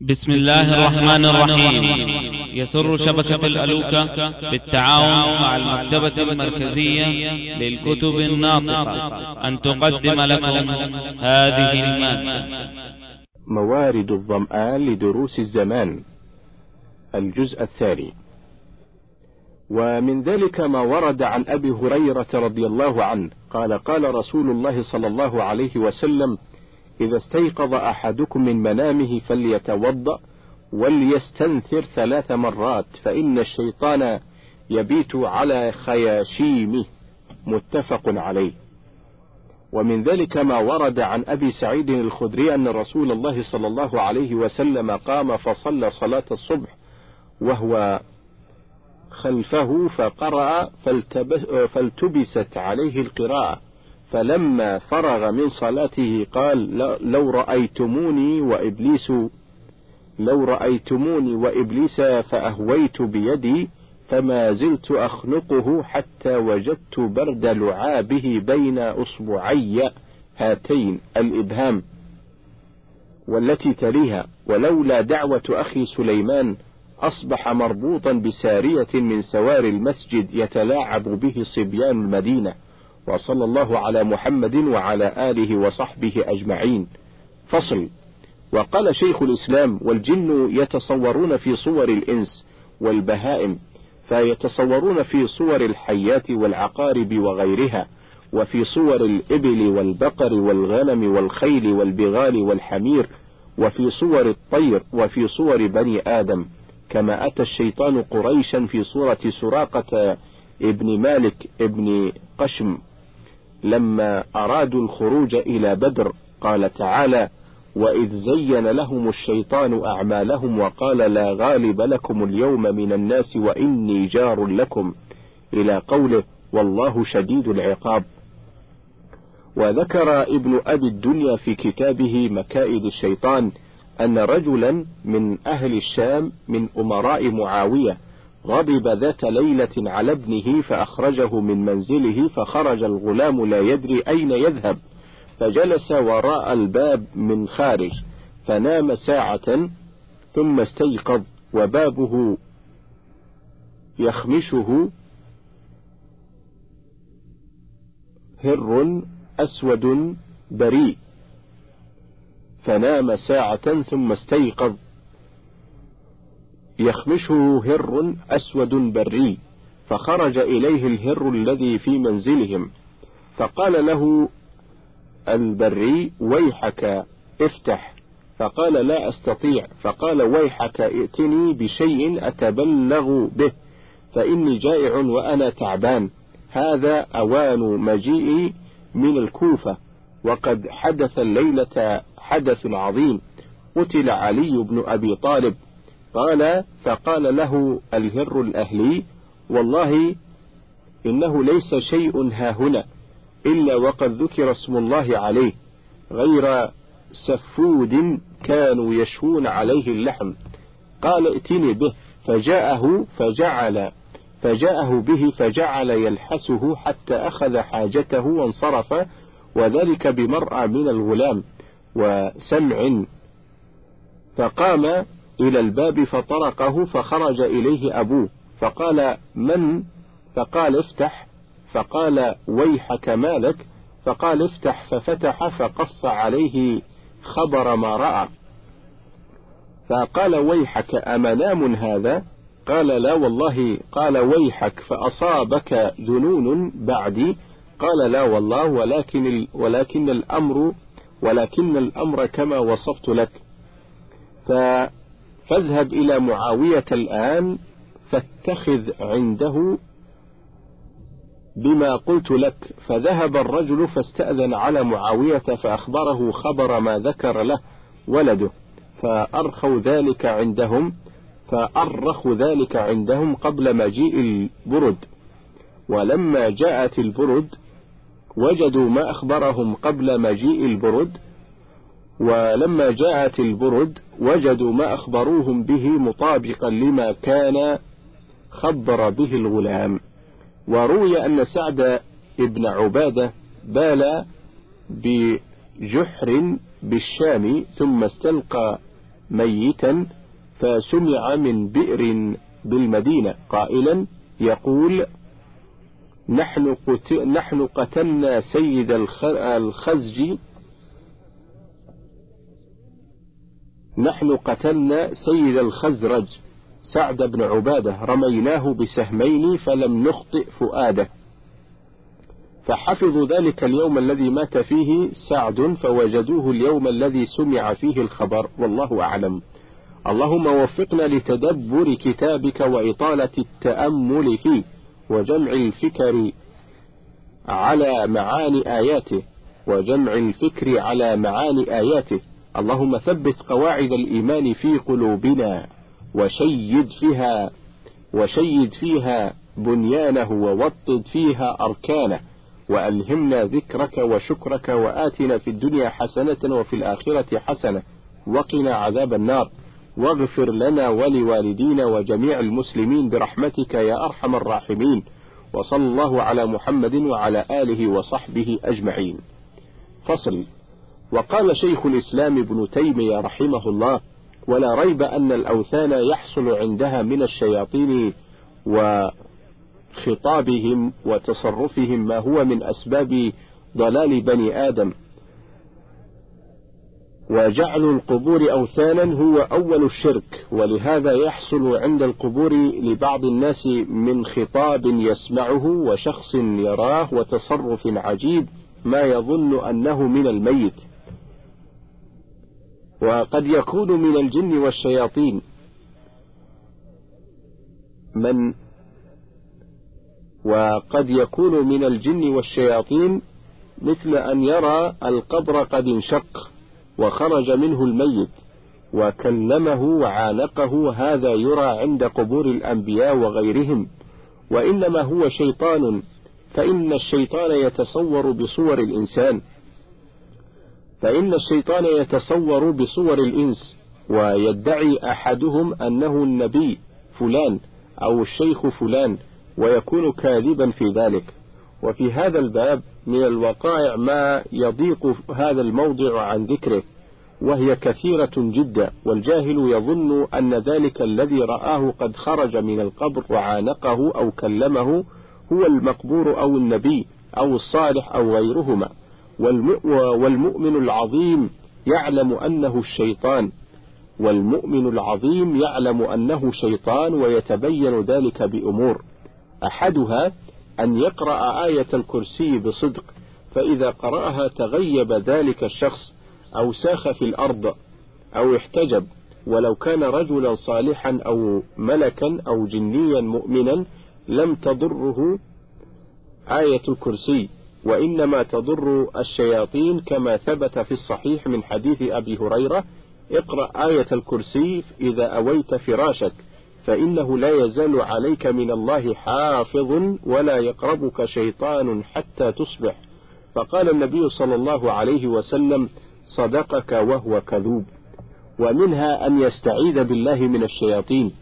بسم الله الرحمن الرحيم. يسر شبكة الألوكة بالتعاون مع المكتبة المركزية للكتب الناطقة. أن تقدم لكم هذه المادة. موارد الظمآن لدروس الزمان. الجزء الثاني. ومن ذلك ما ورد عن أبي هريرة رضي الله عنه قال قال رسول الله صلى الله عليه وسلم إذا استيقظ أحدكم من منامه فليتوضأ وليستنثر ثلاث مرات فإن الشيطان يبيت على خياشيمه. متفق عليه. ومن ذلك ما ورد عن أبي سعيد الخدري أن رسول الله صلى الله عليه وسلم قام فصلى صلاة الصبح وهو خلفه فقرأ فالتبست عليه القراءة. فلما فرغ من صلاته قال لو رأيتموني وإبليس لو رأيتموني وإبليس فأهويت بيدي فما زلت أخنقه حتى وجدت برد لعابه بين أصبعي هاتين الإبهام والتي تليها. ولولا دعوة أخي سليمان أصبح مربوطا بسارية من سوار المسجد يتلاعب به صبيان المدينة. وصلى الله على محمد وعلى آله وصحبه أجمعين. فصل. وقال شيخ الإسلام والجن يتصورون في صور الإنس والبهائم فيتصورون في صور الحيات والعقارب وغيرها وفي صور الإبل والبقر والغنم والخيل والبغال والحمير وفي صور الطير وفي صور بني آدم كما أتى الشيطان قريشا في صورة سراقة ابن مالك ابن قشم. لما أرادوا الخروج إلى بدر قال تعالى وإذ زين لهم الشيطان أعمالهم وقال لا غالب لكم اليوم من الناس وإني جار لكم. إلى قوله والله شديد العقاب. وذكر ابن أبي الدنيا في كتابه مكائد الشيطان أن رجلا من أهل الشام من أمراء معاوية غضب ذات ليلة على ابنه فأخرجه من منزله فخرج الغلام لا يدري أين يذهب فجلس وراء الباب من خارج فنام ساعة ثم استيقظ وبابه يخمشه هر أسود بريء فنام ساعة ثم استيقظ. يخمشه هر أسود بري فخرج إليه الهر الذي في منزلهم. فقال له البري ويحك افتح. فقال لا أستطيع. فقال ويحك ائتني بشيء أتبلغ به فإني جائع وأنا تعبان. هذا أوان مجيئي من الكوفة وقد حدث الليلة حدث عظيم. قتل علي بن أبي طالب قال فقال له الهر الأهلي والله إنه ليس شيء هاهنا إلا وقد ذكر اسم الله عليه غير سفود كانوا يشوون عليه اللحم. قال ائتني به. فجاءه فجعل فجاءه به فجعل يلحسه حتى أخذ حاجته وانصرف وذلك بمرأى من الغلام وسمع فقام إلى الباب فطرقه فخرج إليه أبوه فقال من؟ فقال افتح. فقال ويحك مالك؟ فقال افتح ففتح فقص عليه خبر ما رأى. فقال ويحك أمنام هذا؟ قال لا والله. قال ويحك فأصابك جنون بعدي؟ قال لا والله ولكن ولكن الأمر ولكن الأمر كما وصفت لك. فاذهب إلى معاوية الآن فاتخذ عنده بما قلت لك. فذهب الرجل فاستأذن على معاوية فأخبره خبر ما ذكر له ولده. فأرخوا ذلك عندهم فأرخوا ذلك عندهم قبل مجيء البرد. ولما جاءت البرد وجدوا ما أخبرهم قبل مجيء البرد ولما جاءت البرد وجدوا ما أخبروهم به مطابقا لما كان خبر به الغلام. وروي أن سعد ابن عبادة بال بجحر بالشام ثم استلقى ميتا فسمع من بئر بالمدينة قائلا يقول نحن, نحن قتلنا سيد الخزج نحن قتلنا سيد الخزرج سعد بن عبادة رميناه بسهمين فلم نخطئ فؤاده. فحفظوا ذلك اليوم الذي مات فيه سعد فوجدوه اليوم الذي سمع فيه الخبر والله أعلم. اللهم وفقنا لتدبر كتابك وإطالة التأمل فيه وجمع الفكر على معاني آياته وجمع الفكر على معاني آياته. اللهم ثبت قواعد الإيمان في قلوبنا وشيد فيها وشيد فيها بنيانه ووطد فيها أركانه وألهمنا ذكرك وشكرك وآتنا في الدنيا حسنة وفي الآخرة حسنة وقنا عذاب النار. واغفر لنا ولوالدينا وجميع المسلمين برحمتك يا أرحم الراحمين وصلى الله على محمد وعلى آله وصحبه أجمعين. فصل. وقال شيخ الإسلام ابن تيمية رحمه الله ولا ريب أن الأوثان يحصل عندها من الشياطين وخطابهم وتصرفهم ما هو من أسباب ضلال بني آدم. وجعل القبور أوثانا هو أول الشرك ولهذا يحصل عند القبور لبعض الناس من خطاب يسمعه وشخص يراه وتصرف عجيب ما يظن أنه من الميت. وقد يكون من الجن والشياطين من وقد يكون من الجن والشياطين مثل أن يرى القبر قد انشق وخرج منه الميت وكلمه وعانقه هذا يرى عند قبور الأنبياء وغيرهم وإنما هو شيطان فإن الشيطان يتصور بصور الإنسان فإن الشيطان يتصور بصور الإنس ويدعي أحدهم أنه النبي فلان أو الشيخ فلان ويكون كاذبا في ذلك. وفي هذا الباب من الوقائع ما يضيق هذا الموضع عن ذكره وهي كثيرة جدا والجاهل يظن أن ذلك الذي رآه قد خرج من القبر وعانقه أو كلمه هو المقبور أو النبي أو الصالح أو غيرهما. والمؤمن العظيم يعلم أنه الشيطان. والمؤمن العظيم يعلم أنه شيطان ويتبين ذلك بأمور. أحدها أن يقرأ آية الكرسي بصدق فإذا قرأها تغيب ذلك الشخص أو ساخ في الأرض أو احتجب. ولو كان رجلا صالحا أو ملكا أو جنيا مؤمنا لم تضره آية الكرسي. وإنما تضر الشياطين كما ثبت في الصحيح من حديث أبي هريرة اقرأ آية الكرسي إذا أويت فراشك فإنه لا يزال عليك من الله حافظ ولا يقربك شيطان حتى تصبح. فقال النبي صلى الله عليه وسلم صدقك وهو كذوب. ومنها أن يستعيذ بالله من الشياطين.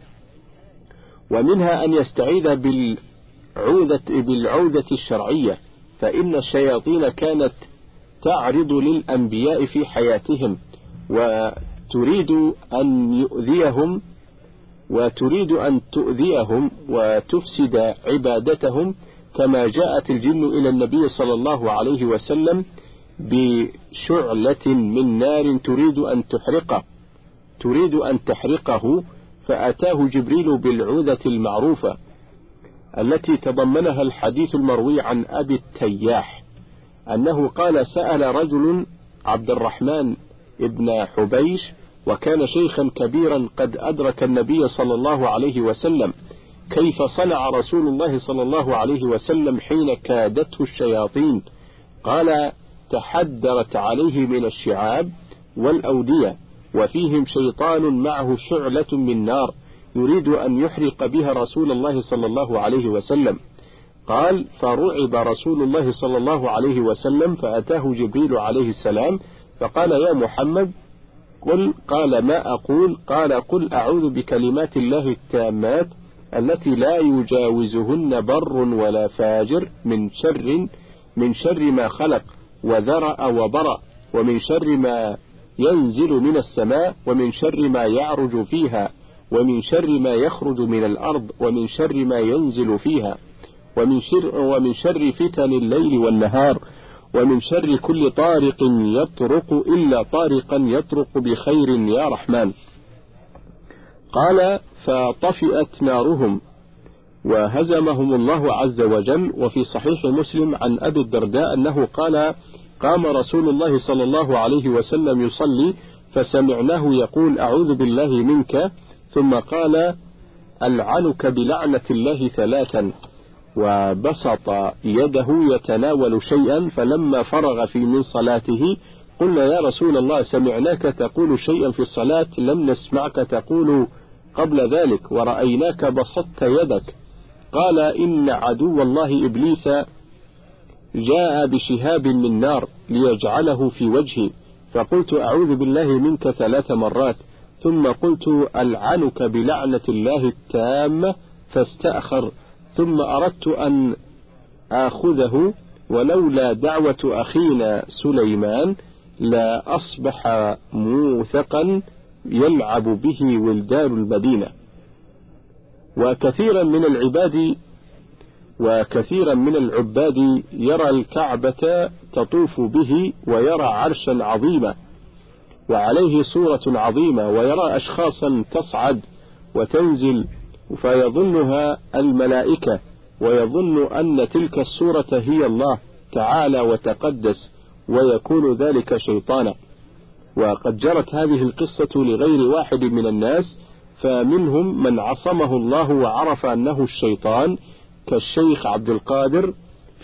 ومنها أن يستعيذ بالعودة, بالعودة الشرعية. فإن الشياطين كانت تعرض للأنبياء في حياتهم وتريد أن يؤذيهم وتريد أن تؤذيهم وتفسد عبادتهم كما جاءت الجن إلى النبي صلى الله عليه وسلم بشعلة من نار تريد أن تحرقه تريد أن تحرقه فأتاه جبريل بالعوذة المعروفة. التي تضمنها الحديث المروي عن أبي التياح أنه قال سأل رجل عبد الرحمن ابن حبيش وكان شيخا كبيرا قد أدرك النبي صلى الله عليه وسلم كيف صنع رسول الله صلى الله عليه وسلم حين كادته الشياطين؟ قال تحدرت عليه من الشعاب والأودية وفيهم شيطان معه شعلة من نار. يريد أن يحرق بها رسول الله صلى الله عليه وسلم. قال فرعب رسول الله صلى الله عليه وسلم فأتاه جبريل عليه السلام فقال يا محمد قل قال ما أقول؟ قال قل أعوذ بكلمات الله التامات التي لا يجاوزهن بر ولا فاجر من شر من شر ما خلق وذرأ وبرأ ومن شر ما ينزل من السماء ومن شر ما يعرج فيها ومن شر ما يخرج من الأرض ومن شر ما ينزل فيها ومن شر, ومن شر فتن الليل والنهار ومن شر كل طارق يطرق إلا طارقا يطرق بخير يا رحمن. قال فطفئت نارهم وهزمهم الله عز وجل وفي صحيح مسلم عن أبي الدرداء أنه قال قام رسول الله صلى الله عليه وسلم يصلي فسمعناه يقول أعوذ بالله منك ثم قال ألعنك بلعنة الله ثلاثا وبسط يده يتناول شيئا فلما فرغ في من صلاته قلنا يا رسول الله سمعناك تقول شيئا في الصلاة لم نسمعك تقول قبل ذلك ورأيناك بسطت يدك. قال إن عدو الله إبليس جاء بشهاب من نار ليجعله في وجهي فقلت أعوذ بالله منك ثلاث مرات. ثم قلت ألعنك بلعنة الله التامة فاستأخر. ثم أردت أن آخذه ولولا دعوة أخينا سليمان لا أصبح موثقا يلعب به ولدان المدينة. وكثيرا من العباد وكثيرا من العباد يرى الكعبة تطوف به ويرى عرشا عظيما. وعليه صورة عظيمة ويرى أشخاصا تصعد وتنزل فيظنها الملائكة ويظن أن تلك الصورة هي الله تعالى وتقدس ويكون ذلك شيطانا. وقد جرت هذه القصة لغير واحد من الناس فمنهم من عصمه الله وعرف أنه الشيطان كالشيخ عبد القادر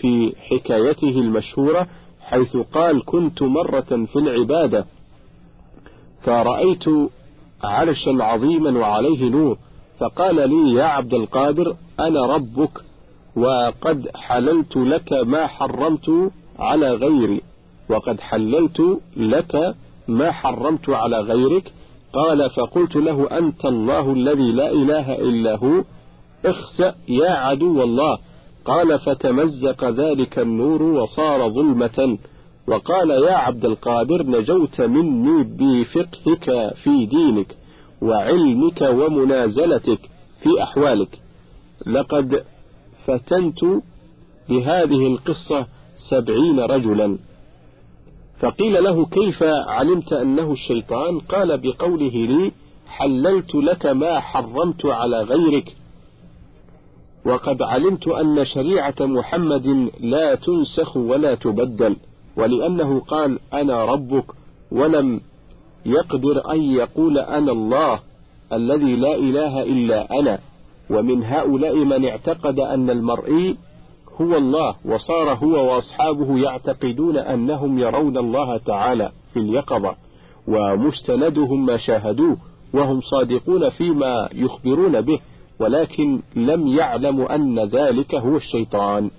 في حكايته المشهورة حيث قال كنت مرة في العبادة فرأيت عرشا عظيما وعليه نور فقال لي يا عبد القادر أنا ربك وقد حللت لك ما حرمت على غيري وقد حللت لك ما حرمت على غيرك. قال فقلت له أنت الله الذي لا إله إلا هو اخسأ يا عدو الله. قال فتمزق ذلك النور وصار ظلمة. وقال يا عبد القادر نجوت مني بفقهك في دينك وعلمك ومنازلتك في أحوالك. لقد فتنت بهذه القصة سبعين رجلا. فقيل له كيف علمت أنه الشيطان؟ قال بقوله لي حللت لك ما حرمت على غيرك. وقد علمت أن شريعة محمد لا تنسخ ولا تبدل. ولأنه قال أنا ربك ولم يقدر أن يقول أنا الله الذي لا إله إلا أنا. ومن هؤلاء من اعتقد أن المرئي هو الله وصار هو وأصحابه يعتقدون أنهم يرون الله تعالى في اليقظة ومستندهم ما شاهدوه وهم صادقون فيما يخبرون به ولكن لم يعلموا أن ذلك هو الشيطان.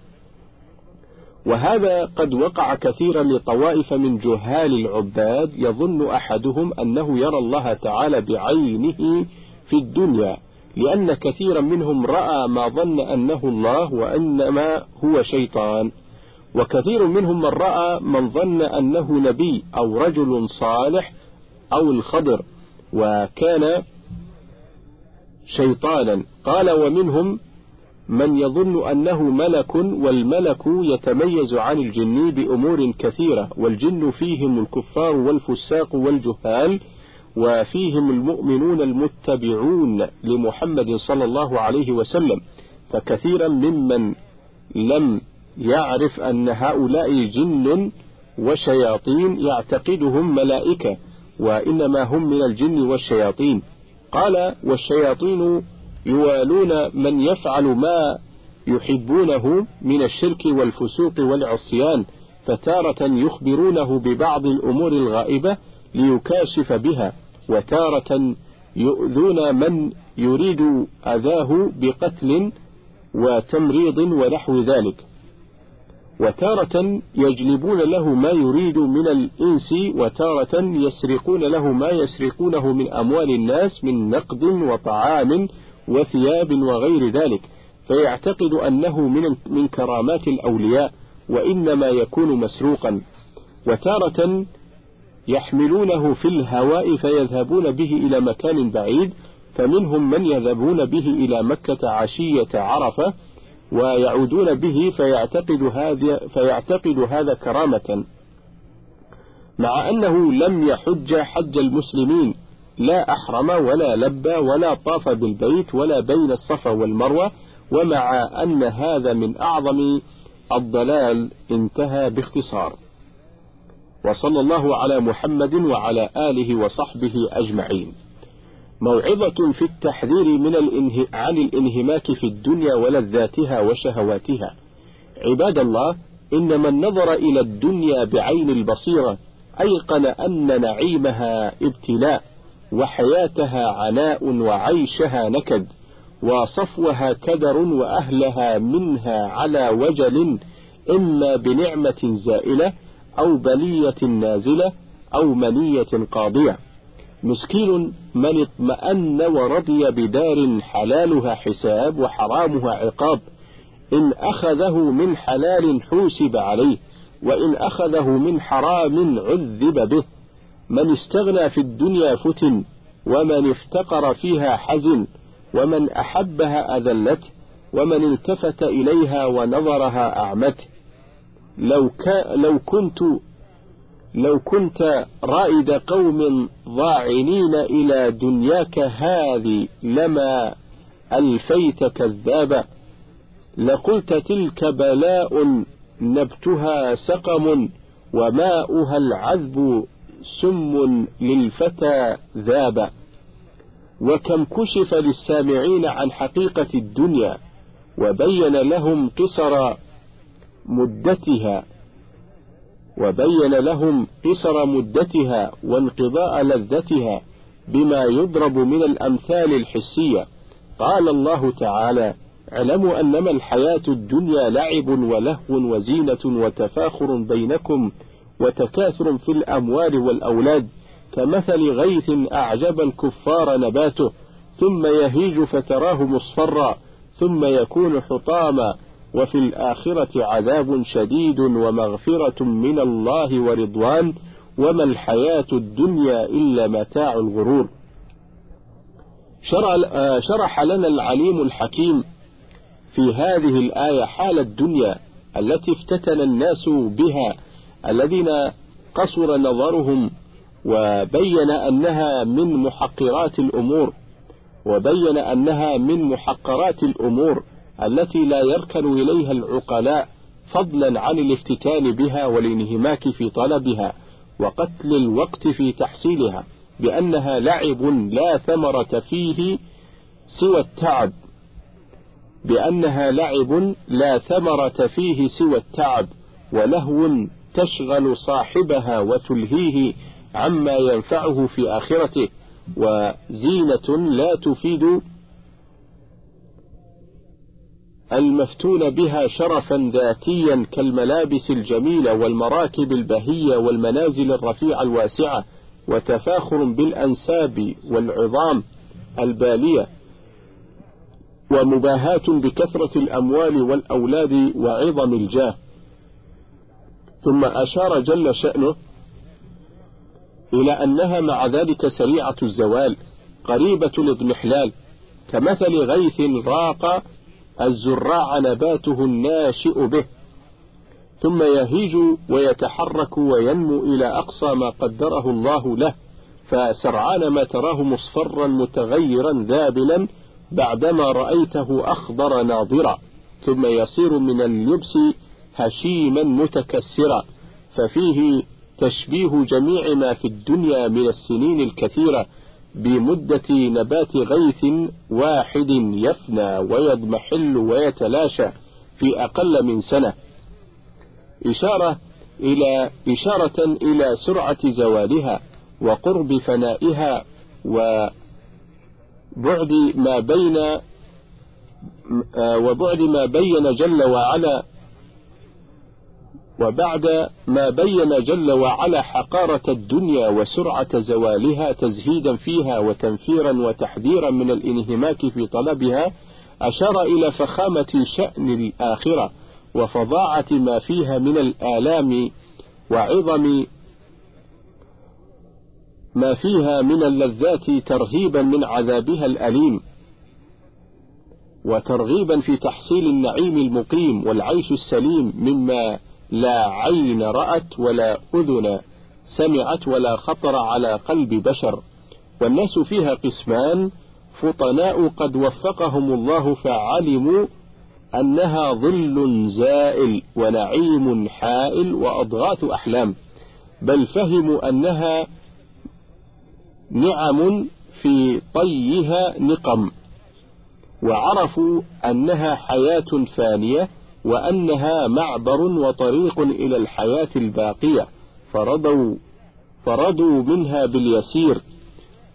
وهذا قد وقع كثيرا لطوائف من جهال العباد يظن أحدهم أنه يرى الله تعالى بعينه في الدنيا لأن كثيرا منهم رأى ما ظن أنه الله وإنما هو شيطان. وكثير منهم من رأى من ظن أنه نبي أو رجل صالح أو الخضر وكان شيطانا. قال ومنهم من يظن أنه ملك والملك يتميز عن الجن بأمور كثيرة والجن فيهم الكفار والفساق والجهال وفيهم المؤمنون المتبعون لمحمد صلى الله عليه وسلم فكثيرا ممن لم يعرف أن هؤلاء جن وشياطين يعتقدهم ملائكة وإنما هم من الجن والشياطين. قال والشياطين يوالون من يفعل ما يحبونه من الشرك والفسوق والعصيان فتارة يخبرونه ببعض الأمور الغائبة ليكاشف بها وتارة يؤذون من يريد أذاه بقتل وتمريض ونحو ذلك. وتارة يجلبون له ما يريد من الإنس وتارة يسرقون له ما يسرقونه من أموال الناس من نقد وطعام وثياب وغير ذلك فيعتقد أنه من من كرامات الأولياء وإنما يكون مسروقا. وتارة يحملونه في الهواء فيذهبون به إلى مكان بعيد فمنهم من يذهبون به إلى مكة عشية عرفة ويعودون به فيعتقد هذا فيعتقد هذا كرامة. مع أنه لم يحج حج المسلمين لا أحرم ولا لبى ولا طاف بالبيت ولا بين الصفا والمروة ومع أن هذا من أعظم الضلال انتهى باختصار. وصلى الله على محمد وعلى آله وصحبه أجمعين. موعظة في التحذير من الانه... عن الانهماك في الدنيا ولذاتها وشهواتها. عباد الله إن من نظر إلى الدنيا بعين البصيرة أيقن أن نعيمها ابتلاء. وحياتها عناء وعيشها نكد وصفوها كدر وأهلها منها على وجل إما بنعمة زائلة أو بلية نازلة أو منية قاضية. مسكين من اطمأن ورضي بدار حلالها حساب وحرامها عقاب. إن أخذه من حلال حوسب عليه وإن أخذه من حرام عذب به. من استغنى في الدنيا فتن ومن افتقر فيها حزن ومن أحبها أذلته ومن التفت إليها ونظرها أعمته لو, لو كنت لو كنت رائد قوم ضاعنين إلى دنياك هذه لما ألفيت كذابا. لقلت تلك بلاء نبتها سقم وماؤها العذب سم للفتى ذاب وكم كشف للسامعين عن حقيقة الدنيا وبين لهم قصر مدتها وبين لهم قصر مدتها وانقضاء لذتها بما يضرب من الأمثال الحسية. قال الله تعالى اعلموا أنما الحياة الدنيا لعب ولهو وزينة وتفاخر بينكم وتكاثر في الأموال والأولاد كمثل غيث أعجب الكفار نباته ثم يهيج فتراه مصفرا ثم يكون حطاما وفي الآخرة عذاب شديد ومغفرة من الله ورضوان وما الحياة الدنيا إلا متاع الغرور. شرح لنا العليم الحكيم في هذه الآية حال الدنيا التي افتتن الناس بها الذين قصر نظرهم وبين أنها من محقرات الأمور وبين أنها من محقرات الأمور التي لا يركن إليها العقلاء فضلا عن الافتتان بها والانهماك في طلبها وقتل الوقت في تحصيلها بأنها لعب لا ثمرة فيه سوى التعب بأنها لعب لا ثمرة فيه سوى التعب ولهو تشغل صاحبها وتلهيه عما ينفعه في آخرته وزينة لا تفيد المفتون بها شرفا ذاتيا كالملابس الجميلة والمراكب البهية والمنازل الرفيعة الواسعة وتفاخر بالأنساب والعظام البالية ومباهاة بكثرة الأموال والأولاد وعظم الجاه. ثم أشار جل شأنه إلى أنها مع ذلك سريعة الزوال قريبة الاضمحلال كمثل غيث راق الزراع نباته الناشئ به ثم يهيج ويتحرك وينمو إلى أقصى ما قدره الله له فسرعان ما تراه مصفرا متغيرا ذابلا بعدما رأيته أخضر ناضرا ثم يصير من اللبس هشيما متكسرا ففيه تشبيه جميع ما في الدنيا من السنين الكثيرة بمدة نبات غيث واحد يفنى ويضمحل ويتلاشى في أقل من سنة. إشارة إلى إشارة إلى سرعة زوالها وقرب فنائها وبعد ما بين وبعد ما بين جل وعلا وبعد ما بين جل وعلا حقارة الدنيا وسرعة زوالها تزهيدا فيها وتنفيرا وتحذيرا من الانهماك في طلبها أشار إلى فخامة شأن الآخرة وفظاعة ما فيها من الآلام وعظم ما فيها من اللذات ترهيبا من عذابها الأليم وترغيبا في تحصيل النعيم المقيم والعيش السليم مما لا عين رأت ولا أذن سمعت ولا خطر على قلب بشر. والناس فيها قسمان فطناء قد وفقهم الله فعلموا أنها ظل زائل ونعيم حائل وأضغاث أحلام. بل فهموا أنها نعم في طيها نقم. وعرفوا أنها حياة فانية وأنها معبر وطريق إلى الحياة الباقية فرضوا فرضوا منها باليسير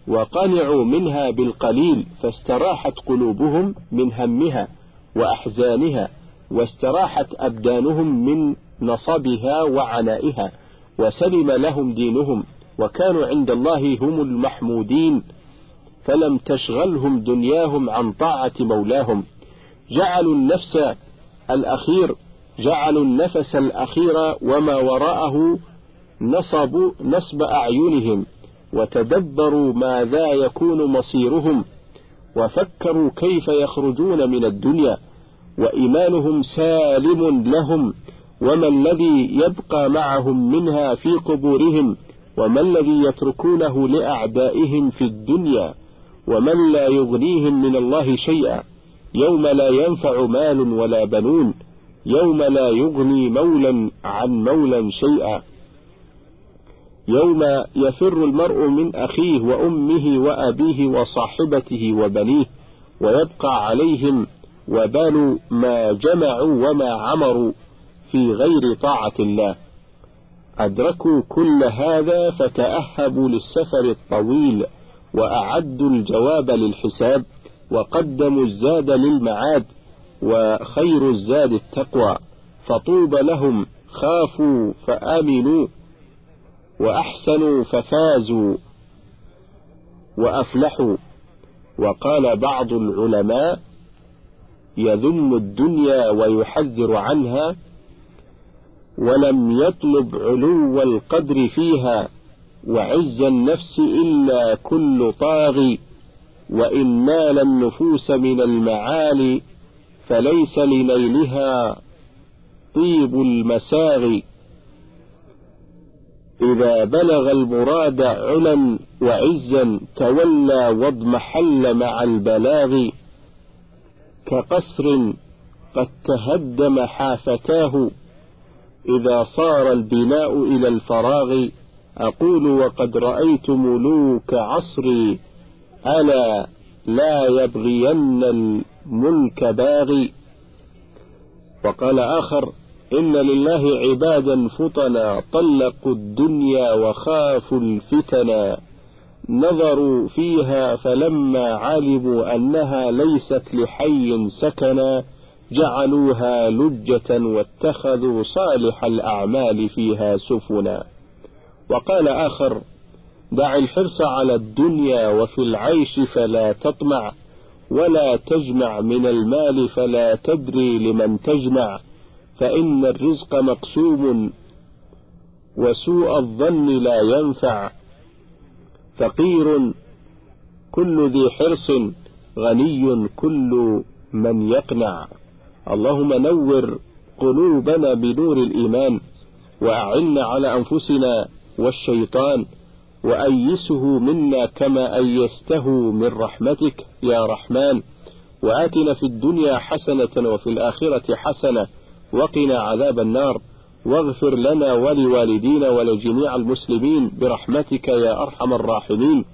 وقنعوا منها بالقليل فاستراحت قلوبهم من همها وأحزانها واستراحت أبدانهم من نصبها وعنائها وسلم لهم دينهم وكانوا عند الله هم المحمودين فلم تشغلهم دنياهم عن طاعة مولاهم. جعلوا النفس الأخير جعلوا النفس الأخير وما وراءه نصبوا نصب أعينهم وتدبروا ماذا يكون مصيرهم وفكروا كيف يخرجون من الدنيا وإيمانهم سالم لهم وما الذي يبقى معهم منها في قبورهم وما الذي يتركونه لأعدائهم في الدنيا ومن لا يغنيهم من الله شيئا. يوم لا ينفع مال ولا بنون يوم لا يغني مولا عن مولا شيئا. يوم يفر المرء من أخيه وأمه وأبيه وصاحبته وبنيه ويبقى عليهم وبال ما جمعوا وما عمروا في غير طاعة الله. أدركوا كل هذا فتأهبوا للسفر الطويل وأعدوا الجواب للحساب. وقدموا الزاد للمعاد وخير الزاد التقوى فطوبى لهم خافوا فآمنوا وأحسنوا ففازوا وأفلحوا. وقال بعض العلماء يذم الدنيا ويحذر عنها ولم يطلب علو القدر فيها وعز النفس إلا كل طاغي. وإن نال النفوس من المعالي فليس لنيلها طيب المساغي إذا بلغ المراد علا وعزا تولى واضمحل مع البلاغ. كقصر قد تهدم حافتاه. إذا صار البناء إلى الفراغ. أقول وقد رأيت ملوك عصري. ألا لا يبغين الملك باغي. وقال آخر إن لله عبادا فطنا طلقوا الدنيا وخافوا الفتنا. نظروا فيها فلما علموا أنها ليست لحي سكنا جعلوها لجة واتخذوا صالح الأعمال فيها سفنا. وقال آخر دع الحرص على الدنيا وفي العيش فلا تطمع ولا تجمع من المال فلا تدري لمن تجمع فإن الرزق مقسوم وسوء الظن لا ينفع. فقير كل ذي حرص غني كل من يقنع. اللهم نور قلوبنا بنور الإيمان وأعنا على أنفسنا والشيطان وأيسه منا كما أيسته من رحمتك يا رحمن. وآتنا في الدنيا حسنة وفي الآخرة حسنة وقنا عذاب النار. واغفر لنا ولوالدينا ولجميع المسلمين برحمتك يا أرحم الراحمين.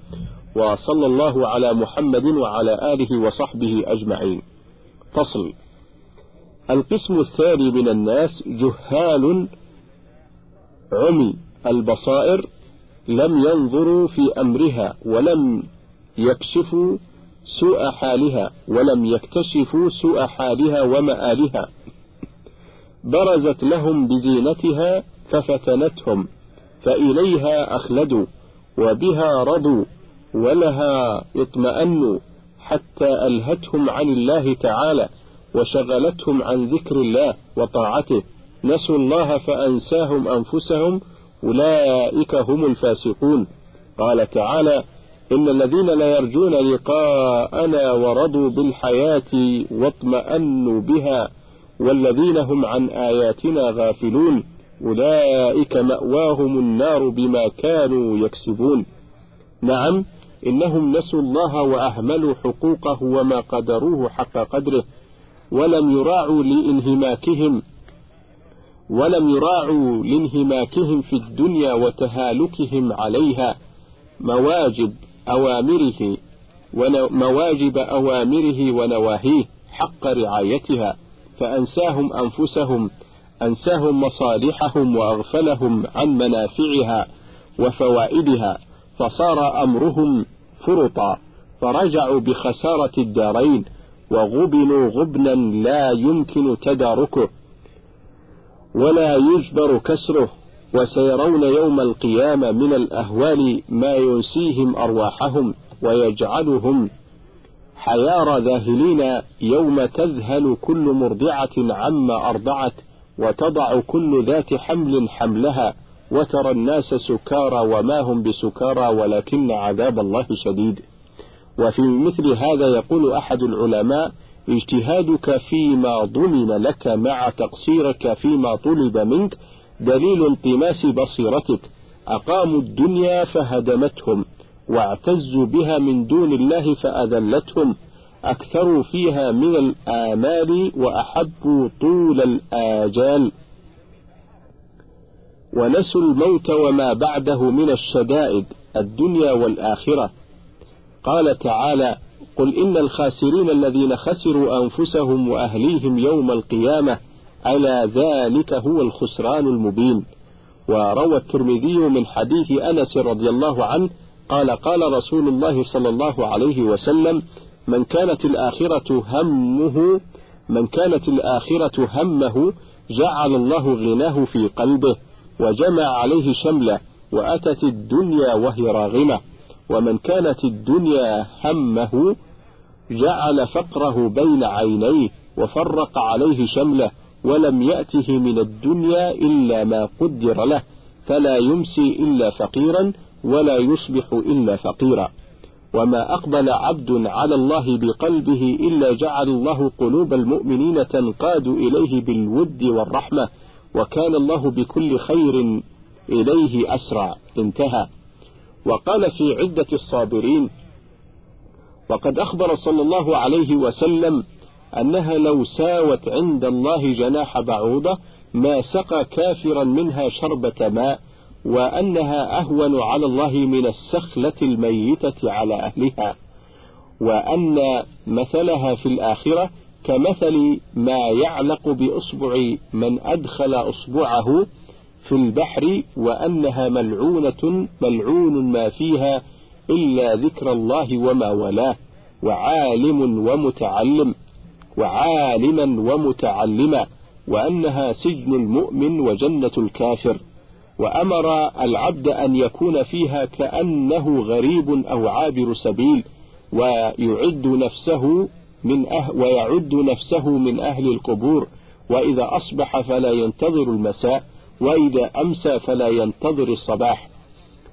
وصلى الله على محمد وعلى آله وصحبه أجمعين. فصل. القسم الثاني من الناس جهال عمي البصائر لم ينظروا في أمرها ولم يكشفوا سوء حالها ولم يكتشفوا سوء حالها ومآلها. برزت لهم بزينتها ففتنتهم فإليها أخلدوا وبها رضوا ولها اطمأنوا حتى ألهتهم عن الله تعالى وشغلتهم عن ذكر الله وطاعته. نسوا الله فأنساهم أنفسهم أولئك هم الفاسقون. قال تعالى إن الذين لا يرجون لقاءنا ورضوا بالحياة واطمأنوا بها والذين هم عن آياتنا غافلون. أولئك مأواهم النار بما كانوا يكسبون. نعم إنهم نسوا الله وأهملوا حقوقه وما قدروه حق قدره ولم يراعوا لإنهماكهم. ولم يراعوا لانهماكهم في الدنيا وتهالكهم عليها مواجب أوامره ومواجب أوامره ونواهيه حق رعايتها فأنساهم أنفسهم أنساهم مصالحهم وأغفلهم عن منافعها وفوائدها فصار أمرهم فرطا فرجعوا بخسارة الدارين وغبنوا غبنا لا يمكن تداركه. ولا يجبر كسره وسيرون يوم القيامة من الأهوال ما ينسيهم أرواحهم ويجعلهم حيار ذاهلين يوم تذهل كل مرضعة عما أرضعت وتضع كل ذات حمل حملها وترى الناس سكارى وما هم بسكارى ولكن عذاب الله شديد. وفي مثل هذا يقول أحد العلماء اجتهادك فيما ضمن لك مع تقصيرك فيما طلب منك دليل انطماس بصيرتك. أقاموا الدنيا فهدمتهم واعتزوا بها من دون الله فأذلتهم. أكثروا فيها من الآمال وأحبوا طول الآجال. ونسوا الموت وما بعده من الشدائد الدنيا والآخرة. قال تعالى قل إن الخاسرين الذين خسروا أنفسهم وأهليهم يوم القيامة ألا ذلك هو الخسران المبين. وروى الترمذي من حديث أنس رضي الله عنه قال قال رسول الله صلى الله عليه وسلم من كانت الآخرة همه من كانت الآخرة همه جعل الله غناه في قلبه وجمع عليه شمله وأتت الدنيا وهي راغمة ومن كانت الدنيا همه جعل فقره بين عينيه وفرق عليه شمله ولم يأته من الدنيا إلا ما قدر له فلا يمسي إلا فقيرا ولا يصبح إلا فقيرا. وما أقبل عبد على الله بقلبه إلا جعل الله قلوب المؤمنين تنقاد إليه بالود والرحمة وكان الله بكل خير إليه أسرع. انتهى. وقال في عدة الصابرين وقد أخبر صلى الله عليه وسلم أنها لو ساوت عند الله جناح بعوضة ما سقى كافرا منها شربة ماء وأنها أهون على الله من السخلة الميتة على أهلها. وأن مثلها في الآخرة كمثل ما يعلق بأصبع من أدخل أصبعه في البحر وأنها ملعونة ملعون ما فيها إلا ذكر الله وما ولاه وعالم ومتعلم وعالما ومتعلما وأنها سجن المؤمن وجنة الكافر. وأمر العبد أن يكون فيها كأنه غريب أو عابر سبيل ويعد نفسه من أه ويعد نفسه من أهل القبور. وإذا أصبح فلا ينتظر المساء وإذا أمسى فلا ينتظر الصباح.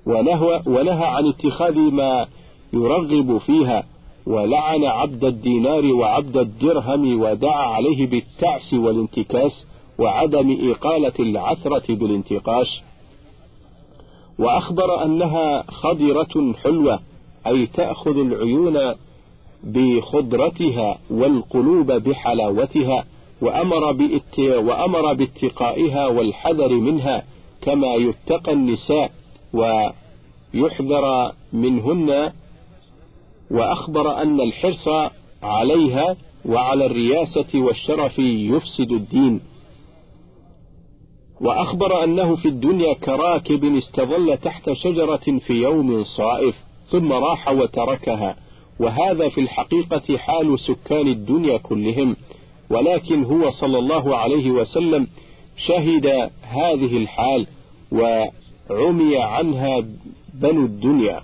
ونهى, ونهى عن اتخاذ ما يرغب فيها ولعن عبد الدينار وعبد الدرهم ودعا عليه بالتعس والانتكاس وعدم إقالة العثرة بالانتقاش وأخبر أنها خضرة حلوة أي تأخذ العيون بخضرتها والقلوب بحلاوتها وأمر. وأمر باتقائها والحذر منها كما يتقى النساء ويحذر منهن وأخبر أن الحرص عليها وعلى الرياسة والشرف يفسد الدين. وأخبر أنه في الدنيا كراكب استظل تحت شجرة في يوم صائف ثم راح وتركها. وهذا في الحقيقة حال سكان الدنيا كلهم. ولكن هو صلى الله عليه وسلم شهد هذه الحال وعمي عنها بنو الدنيا.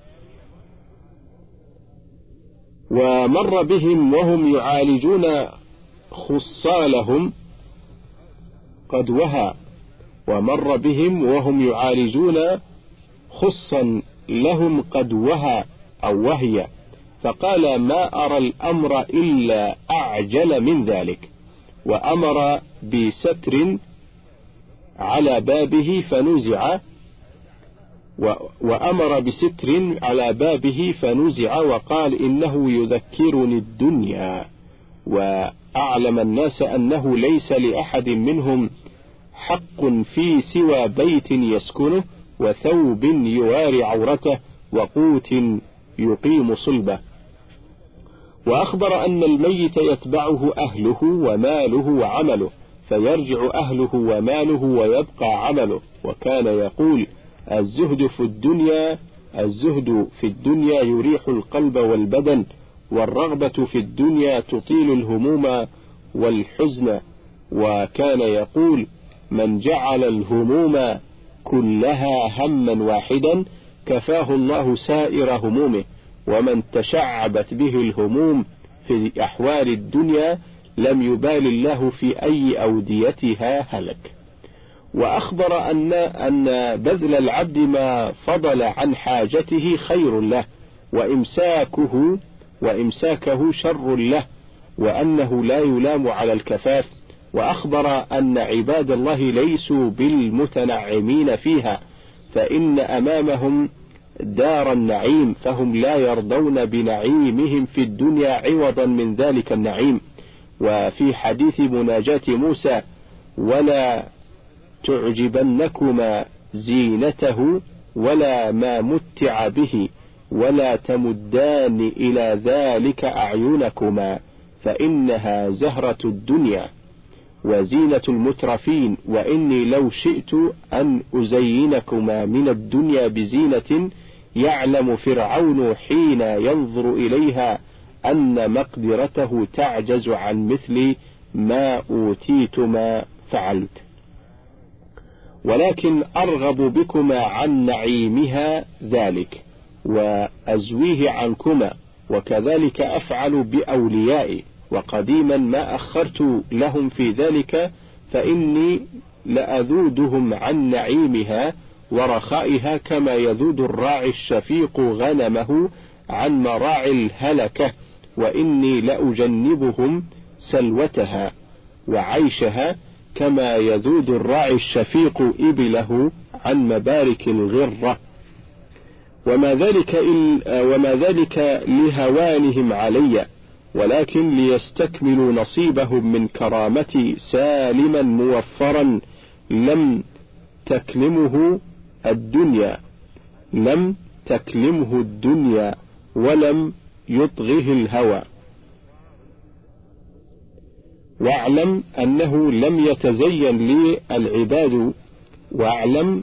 ومر بهم وهم يعالجون خصالهم قد وهى. ومر بهم وهم يعالجون خصا لهم قد وهى أو وهي. فقال ما أرى الأمر إلا أعجل من ذلك. وأمر بستر على بابه فنزع وأمر بستر على بابه فنزع وقال إنه يذكرني الدنيا وأعلم الناس أنه ليس لأحد منهم حق في سوى بيت يسكنه وثوب يواري عورته وقوت يقيم صلبه. وأخبر أن الميت يتبعه أهله وماله وعمله فيرجع أهله وماله ويبقى عمله وكان يقول الزهد في الدنيا الزهد في الدنيا يريح القلب والبدن والرغبة في الدنيا تطيل الهموم والحزن. وكان يقول من جعل الهموم كلها هما واحدا كفاه الله سائر همومه. ومن تشعبت به الهموم في أحوال الدنيا لم يبال الله في أي أوديتها هلك. وأخبر أن أن بذل العبد ما فضل عن حاجته خير له وإمساكه وإمساكه شر له وأنه لا يلام على الكفاف. وأخبر أن عباد الله ليسوا بالمتنعمين فيها فإن أمامهم دار النعيم فهم لا يرضون بنعيمهم في الدنيا عوضا من ذلك النعيم. وفي حديث مناجاة موسى ولا تعجبنكما زينته ولا ما متع به ولا تمدان إلى ذلك أعينكما فإنها زهرة الدنيا وزينة المترفين وإني لو شئت أن أزينكما من الدنيا بزينة يعلم فرعون حين ينظر إليها أن مقدرته تعجز عن مثل ما أوتيتما فعلت. ولكن أرغب بكما عن نعيمها ذلك وأزويه عنكما وكذلك أفعل بأوليائي وقديما ما أخرت لهم في ذلك فإني لأذودهم عن نعيمها ورخائها كما يذود الراعي الشفيق غنمه عن مراعي الهلكة وإني لأجنبهم سلوتها وعيشها كما يذود الراعي الشفيق إبله عن مبارك الغرة. وما ذلك وما ذلك لهوانهم علي ولكن ليستكملوا نصيبهم من كرامتي سالما موفرا لم تكلمه الدنيا لم تكلمه الدنيا ولم يطغه الهوى. واعلم أنه لم يتزين لي العباد واعلم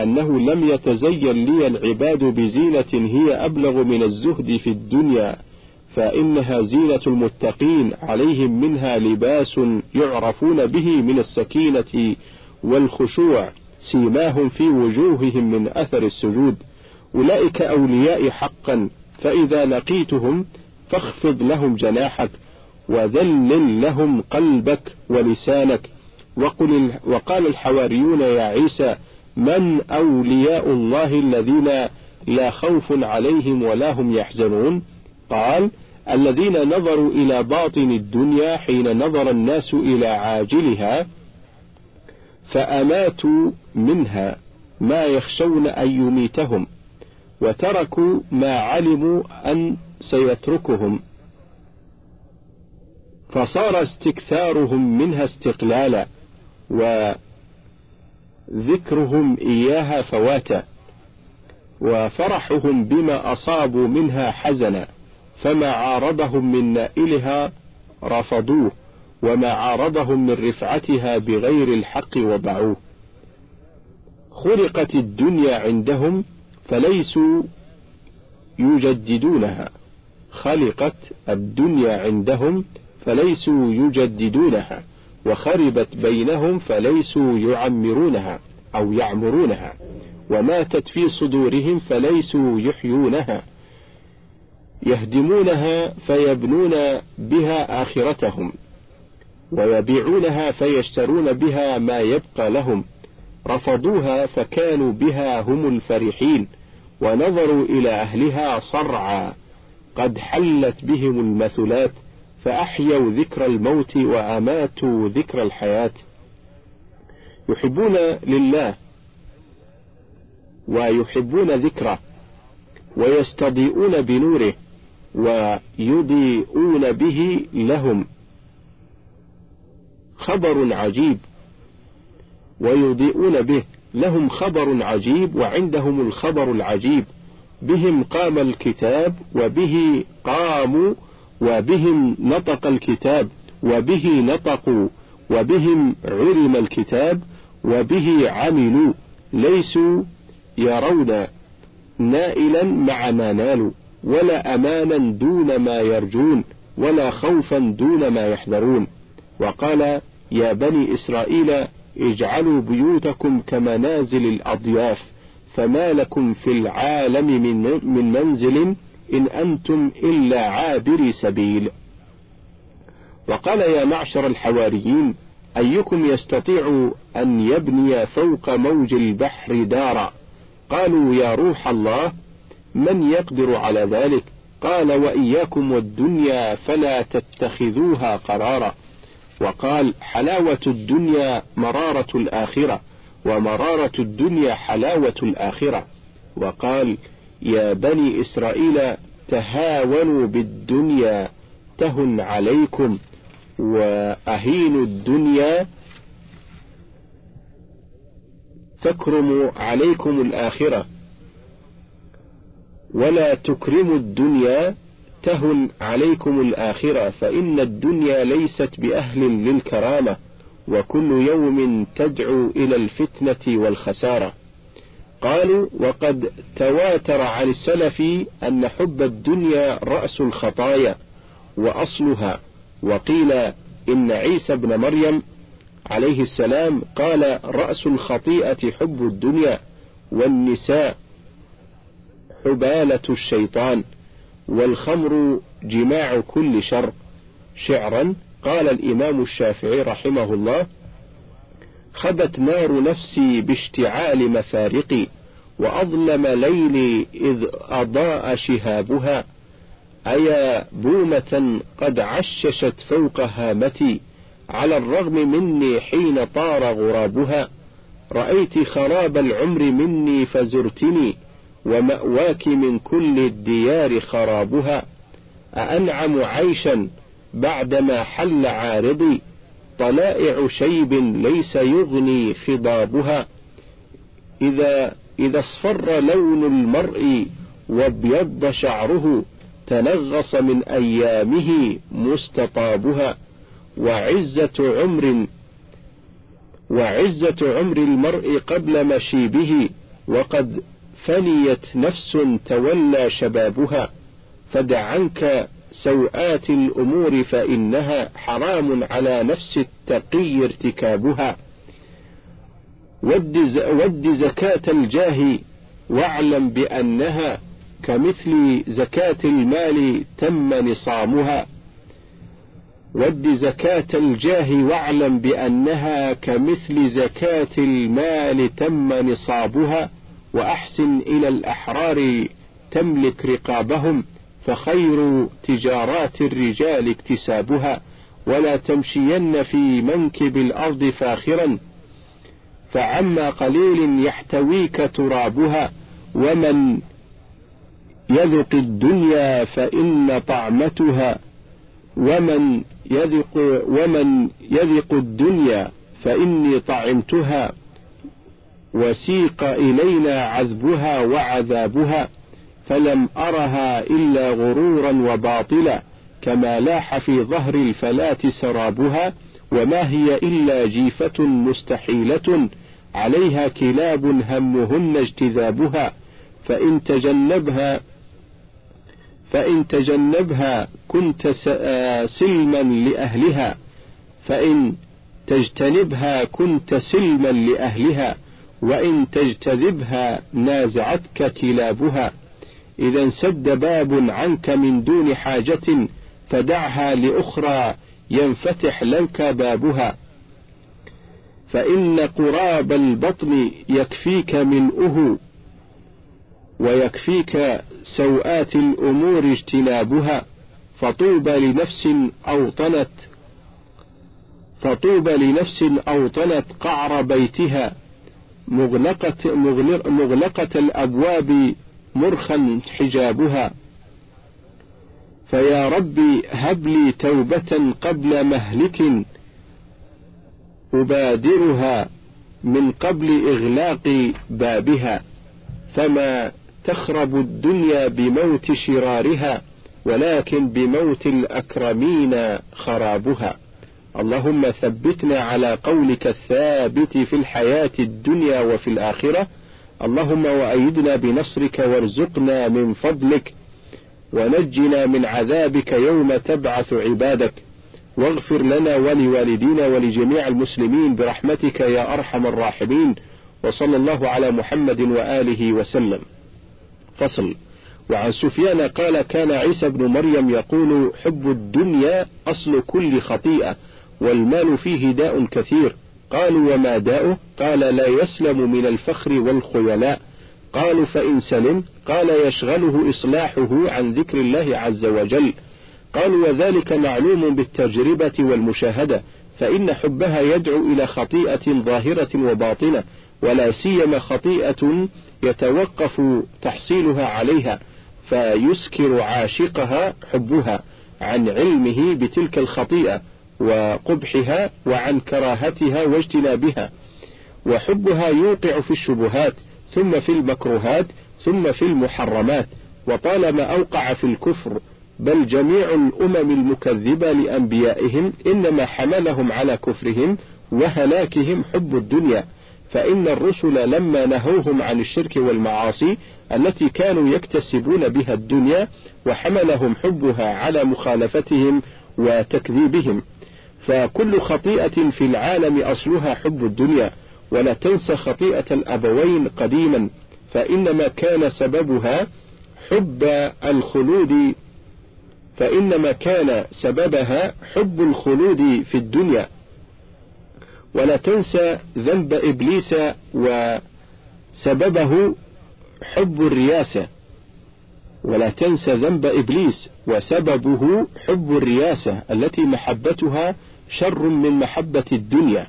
أنه لم يتزين لي العباد بزينة هي أبلغ من الزهد في الدنيا فإنها زينة المتقين عليهم منها لباس يعرفون به من السكينة والخشوع سيماهم في وجوههم من أثر السجود. أولئك أولياء حقا فإذا لقيتهم فاخفض لهم جناحك وذلل لهم قلبك ولسانك. وقل وقال الحواريون يا عيسى من أولياء الله الذين لا خوف عليهم ولا هم يحزنون؟ قال الذين نظروا إلى باطن الدنيا حين نظر الناس إلى عاجلها فأماتوا منها ما يخشون أن يميتهم وتركوا ما علموا أن سيتركهم. فصار استكثارهم منها استقلالا وذكرهم إياها فواتا وفرحهم بما أصابوا منها حزنا فما عارضهم من نائلها رفضوه وما عارضهم من رفعتها بغير الحق وبعوه خلقت الدنيا عندهم فليسوا يجددونها خلقت الدنيا عندهم فليسوا يجددونها وخربت بينهم فليسوا يعمرونها أو يعمرونها وماتت في صدورهم فليسوا يحيونها يهدمونها فيبنون بها آخرتهم ويبيعونها فيشترون بها ما يبقى لهم رفضوها فكانوا بها هم الفرحين ونظروا إلى أهلها صرعى قد حلت بهم المثلات فأحيوا ذكر الموت وأماتوا ذكر الحياة. يحبون لله ويحبون ذكره ويستضيئون بنوره ويضيئون به لهم. خبر عجيب ويضيئون به. لهم خبر عجيب وعندهم الخبر العجيب. بهم قام الكتاب وبه قاموا وبهم نطق الكتاب وبه نطقوا وبهم علم الكتاب وبه عملوا ليسوا يرون نائلا مع ما نالوا ولا أمانا دون ما يرجون ولا خوفا دون ما يحذرون. وقال يا بني إسرائيل اجعلوا بيوتكم كمنازل الأضياف فما لكم في العالم من منزل إن أنتم إلا عابري سبيل. وقال يا معشر الحواريين أيكم يستطيع أن يبني فوق موج البحر دارا؟ قالوا يا روح الله من يقدر على ذلك؟ قال وإياكم والدنيا فلا تتخذوها قرارا. وقال حلاوة الدنيا مرارة الآخرة ومرارة الدنيا حلاوة الآخرة. وقال يا بني إسرائيل تهاونوا بالدنيا تهن عليكم وأهين الدنيا تكرم عليكم الآخرة. ولا تكرموا الدنيا تهن عليكم الآخرة فإن الدنيا ليست بأهل للكرامة وكل يوم تدعو إلى الفتنة والخسارة. قالوا وقد تواتر عن السلف أن حب الدنيا رأس الخطايا وأصلها وقيل إن عيسى ابن مريم عليه السلام قال رأس الخطيئة حب الدنيا والنساء حبالة الشيطان والخمر جماع كل شر. شعرا قال الإمام الشافعي رحمه الله خبت نار نفسي باشتعال مفارقي وأظلم ليلي إذ أضاء شهابها. أيا بومة قد عششت فوق هامتي على الرغم مني حين طار غرابها. رأيت خراب العمر مني فزرتني ومأواك من كل الديار خرابها. أأنعم عيشا بعدما حل عارضي. طلائع شيب ليس يغني خضابها. إذا إذا اصفر لون المرء وابيض شعره تنغص من أيامه مستطابها. وعزة عمر وعزة عمر المرء قبل مشيبه وقد فنيت نفس تولى شبابها. فدع عنك سوءات الأمور فإنها حرام على نفس التقي ارتكابها. ود زكاة الجاه واعلم بأنها كمثل زكاة المال تم نصامها. ود زكاة الجاه واعلم بأنها كمثل زكاة المال تم نصابها وأحسن إلى الأحرار تملك رقابهم. فخير تجارات الرجال اكتسابها ولا تمشين في منكب الأرض فاخرا. فعما قليل يحتويك ترابها ومن يذق الدنيا فإن طعمتها ومن يذق ومن يذق الدنيا فإني طعمتها وسيق إلينا عذبها وعذابها. فلم أرها إلا غرورا وباطلا كما لاح في ظهر الفلاة سرابها وما هي إلا جيفة مستحيلة عليها كلاب همهن اجتذابها فإن تجنبها فإن تجنبها كنت سلما لأهلها فإن تجتنبها كنت سلما لأهلها وإن تجتذبها نازعتك كلابها. إذا انسد باب عنك من دون حاجة فدعها لأخرى ينفتح لك بابها. فإن قراب البطن يكفيك منؤه ويكفيك سوءات الأمور اجتنابها. فطوبى لنفس أوطنت فطوبى لنفس أوطنت قعر بيتها. مغلقة, مغلقة الأبواب مرخا حجابها. فيا ربي هب لي توبة قبل مهلك أبادرها من قبل إغلاق بابها. فما تخرب الدنيا بموت شرارها ولكن بموت الأكرمين خرابها. اللهم ثبتنا على قولك الثابت في الحياة الدنيا وفي الآخرة. اللهم وأيدنا بنصرك وارزقنا من فضلك ونجنا من عذابك يوم تبعث عبادك. واغفر لنا ولوالدينا ولجميع المسلمين برحمتك يا أرحم الراحمين. وصلى الله على محمد وآله وسلم. فصل. وعن سفيان قال كان عيسى بن مريم يقول حب الدنيا أصل كل خطيئة والمال فيه داء كثير. قالوا وما داؤه؟ قال لا يسلم من الفخر والخيلاء. قالوا فإن سلم قال يشغله إصلاحه عن ذكر الله عز وجل. قالوا وذلك معلوم بالتجربة والمشاهدة فإن حبها يدعو إلى خطيئة ظاهرة وباطنة ولا سيما خطيئة يتوقف تحصيلها عليها فيسكر عاشقها حبها عن علمه بتلك الخطيئة. وقبحها وعن كراهتها واجتنابها وحبها يوقع في الشبهات ثم في المكروهات ثم في المحرمات وطالما أوقع في الكفر بل جميع الأمم المكذبة لأنبيائهم إنما حملهم على كفرهم وهلاكهم حب الدنيا فإن الرسل لما نهوهم عن الشرك والمعاصي التي كانوا يكتسبون بها الدنيا وحملهم حبها على مخالفتهم وتكذيبهم. فكل خطيئة في العالم أصلها حب الدنيا ولا تنسى خطيئة الأبوين قديما فإنما كان سببها حب الخلود فإنما كان سببها حب الخلود في الدنيا. ولا تنسى ذنب إبليس وسببه حب الرياسة ولا تنسى ذنب إبليس وسببه حب الرياسة التي محبتها شر من محبة الدنيا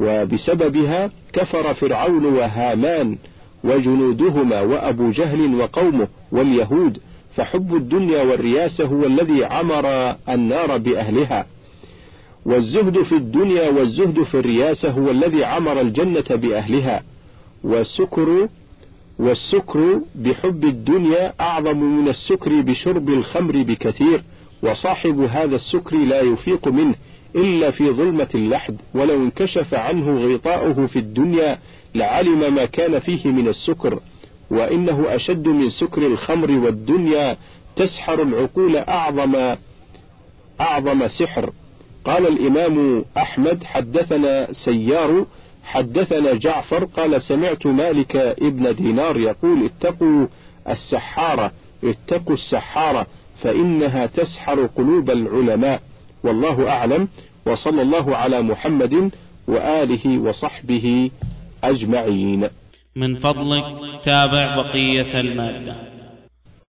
وبسببها كفر فرعون وهامان وجنودهما وأبو جهل وقومه واليهود فحب الدنيا والرياسة هو الذي عمر النار بأهلها. والزهد في الدنيا والزهد في الرياسة هو الذي عمر الجنة بأهلها. والسكر والسكر بحب الدنيا أعظم من السكر بشرب الخمر بكثير وصاحب هذا السكر لا يفيق منه. إلا في ظلمة اللحد ولو انكشف عنه غطاؤه في الدنيا لعلم ما كان فيه من السكر وإنه أشد من سكر الخمر والدنيا تسحر العقول أعظم أعظم سحر. قال الإمام أحمد حدثنا سيار حدثنا جعفر قال سمعت مالك ابن دينار يقول اتقوا السحارة اتقوا السحارة فإنها تسحر قلوب العلماء. والله أعلم وصلى الله على محمد وآله وصحبه أجمعين. من فضلك تابع بقية المادة.